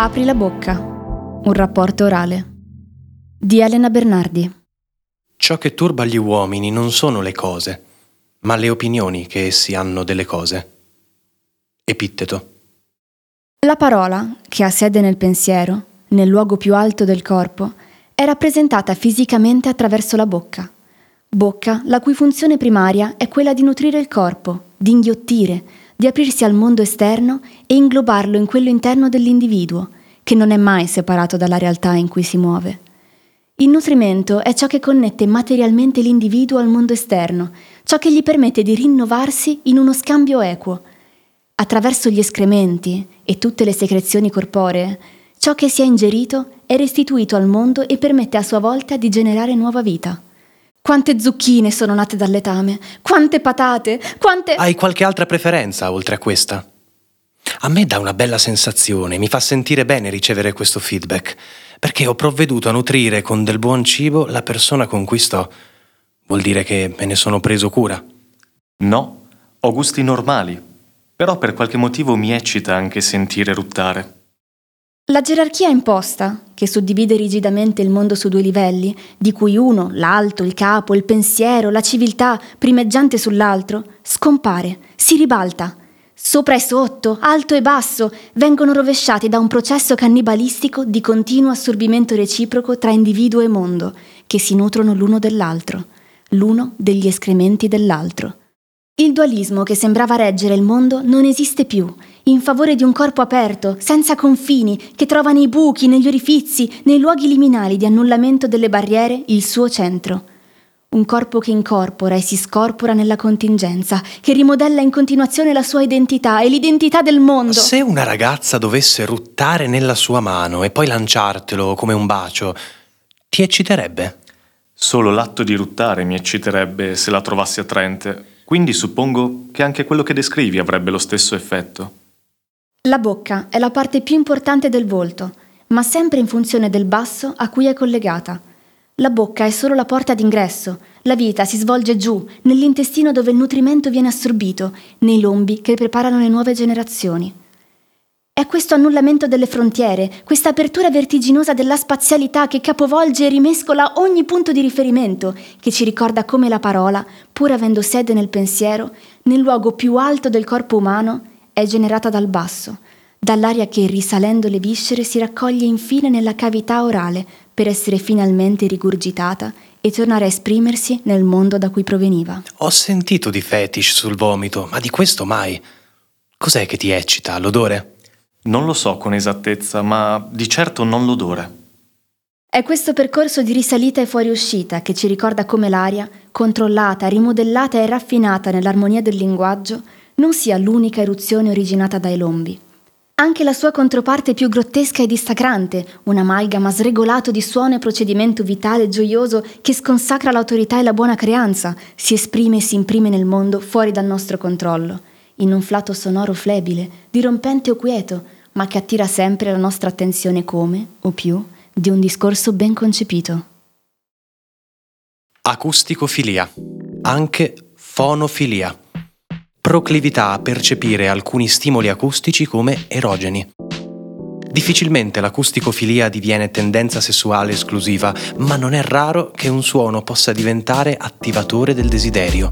Apri la bocca. Un rapporto orale. Di Elena Bernardi. Ciò che turba gli uomini non sono le cose, ma le opinioni che essi hanno delle cose. Epitteto. La parola, che ha sede nel pensiero, nel luogo più alto del corpo, è rappresentata fisicamente attraverso la bocca. Bocca la cui funzione primaria è quella di nutrire il corpo, di inghiottire, di aprirsi al mondo esterno e inglobarlo in quello interno dell'individuo, che non è mai separato dalla realtà in cui si muove. Il nutrimento è ciò che connette materialmente l'individuo al mondo esterno, ciò che gli permette di rinnovarsi in uno scambio equo. Attraverso gli escrementi e tutte le secrezioni corporee, ciò che si è ingerito è restituito al mondo e permette a sua volta di generare nuova vita. Quante zucchine sono nate dal letame, quante patate, quante... Hai qualche altra preferenza oltre a questa? A me dà una bella sensazione, mi fa sentire bene ricevere questo feedback, perché ho provveduto a nutrire con del buon cibo la persona con cui sto. Vuol dire che me ne sono preso cura. No, ho gusti normali, però per qualche motivo mi eccita anche sentire ruttare. La gerarchia imposta, che suddivide rigidamente il mondo su due livelli, di cui uno, l'alto, il capo, il pensiero, la civiltà, primeggiante sull'altro, scompare, si ribalta. Sopra e sotto, alto e basso, vengono rovesciati da un processo cannibalistico di continuo assorbimento reciproco tra individuo e mondo, che si nutrono l'uno dell'altro, l'uno degli escrementi dell'altro. Il dualismo che sembrava reggere il mondo non esiste più, in favore di un corpo aperto, senza confini, che trova nei buchi, negli orifizi, nei luoghi liminali di annullamento delle barriere il suo centro. Un corpo che incorpora e si scorpora nella contingenza, che rimodella in continuazione la sua identità e l'identità del mondo. Se una ragazza dovesse ruttare nella sua mano e poi lanciartelo come un bacio, ti ecciterebbe? Solo l'atto di ruttare mi ecciterebbe se la trovassi attraente quindi suppongo che anche quello che descrivi avrebbe lo stesso effetto. La bocca è la parte più importante del volto, ma sempre in funzione del basso a cui è collegata. La bocca è solo la porta d'ingresso, la vita si svolge giù, nell'intestino dove il nutrimento viene assorbito, nei lombi che preparano le nuove generazioni. È questo annullamento delle frontiere, questa apertura vertiginosa della spazialità che capovolge e rimescola ogni punto di riferimento, che ci ricorda come la parola, pur avendo sede nel pensiero, nel luogo più alto del corpo umano, è generata dal basso, dall'aria che, risalendo le viscere, si raccoglie infine nella cavità orale per essere finalmente rigurgitata e tornare a esprimersi nel mondo da cui proveniva. Ho sentito di fetish sul vomito, ma di questo mai. Cos'è che ti eccita? L'odore? Non lo so con esattezza, ma di certo non l'odore. È questo percorso di risalita e fuoriuscita che ci ricorda come l'aria, controllata, rimodellata e raffinata nell'armonia del linguaggio, non sia l'unica eruzione originata dai lombi. Anche la sua controparte più grottesca e dissacrante, un amalgama sregolato di suono e procedimento vitale e gioioso che sconsacra l'autorità e la buona creanza, si esprime e si imprime nel mondo fuori dal nostro controllo, in un flato sonoro flebile, dirompente o quieto, ma che attira sempre la nostra attenzione come, o più, di un discorso ben concepito. Acusticofilia, anche fonofilia, proclività a percepire alcuni stimoli acustici come erogeni. Difficilmente l'acusticofilia diviene tendenza sessuale esclusiva, ma non è raro che un suono possa diventare attivatore del desiderio.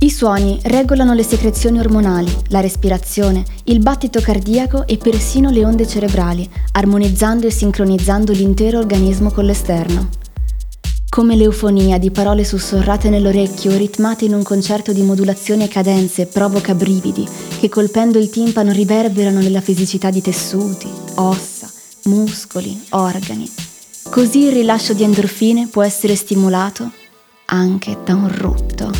I suoni regolano le secrezioni ormonali, la respirazione, il battito cardiaco e persino le onde cerebrali, armonizzando e sincronizzando l'intero organismo con l'esterno. Come l'eufonia di parole sussurrate nell'orecchio ritmate in un concerto di modulazioni e cadenze provoca brividi che colpendo il timpano riverberano nella fisicità di tessuti, ossa, muscoli, organi. Così il rilascio di endorfine può essere stimolato anche da un rutto.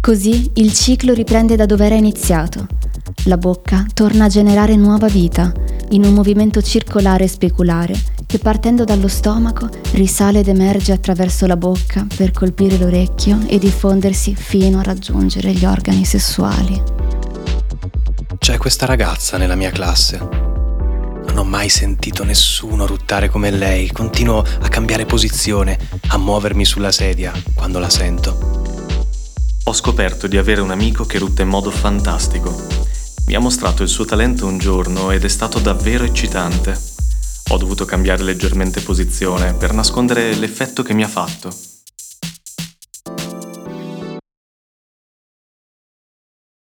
Così il ciclo riprende da dove era iniziato. La bocca torna a generare nuova vita, in un movimento circolare e speculare che partendo dallo stomaco risale ed emerge attraverso la bocca per colpire l'orecchio e diffondersi fino a raggiungere gli organi sessuali. C'è questa ragazza nella mia classe. Non ho mai sentito nessuno ruttare come lei. Continuo a cambiare posizione, a muovermi sulla sedia quando la sento. Ho scoperto di avere un amico che rutta in modo fantastico. Mi ha mostrato il suo talento un giorno ed è stato davvero eccitante. Ho dovuto cambiare leggermente posizione per nascondere l'effetto che mi ha fatto.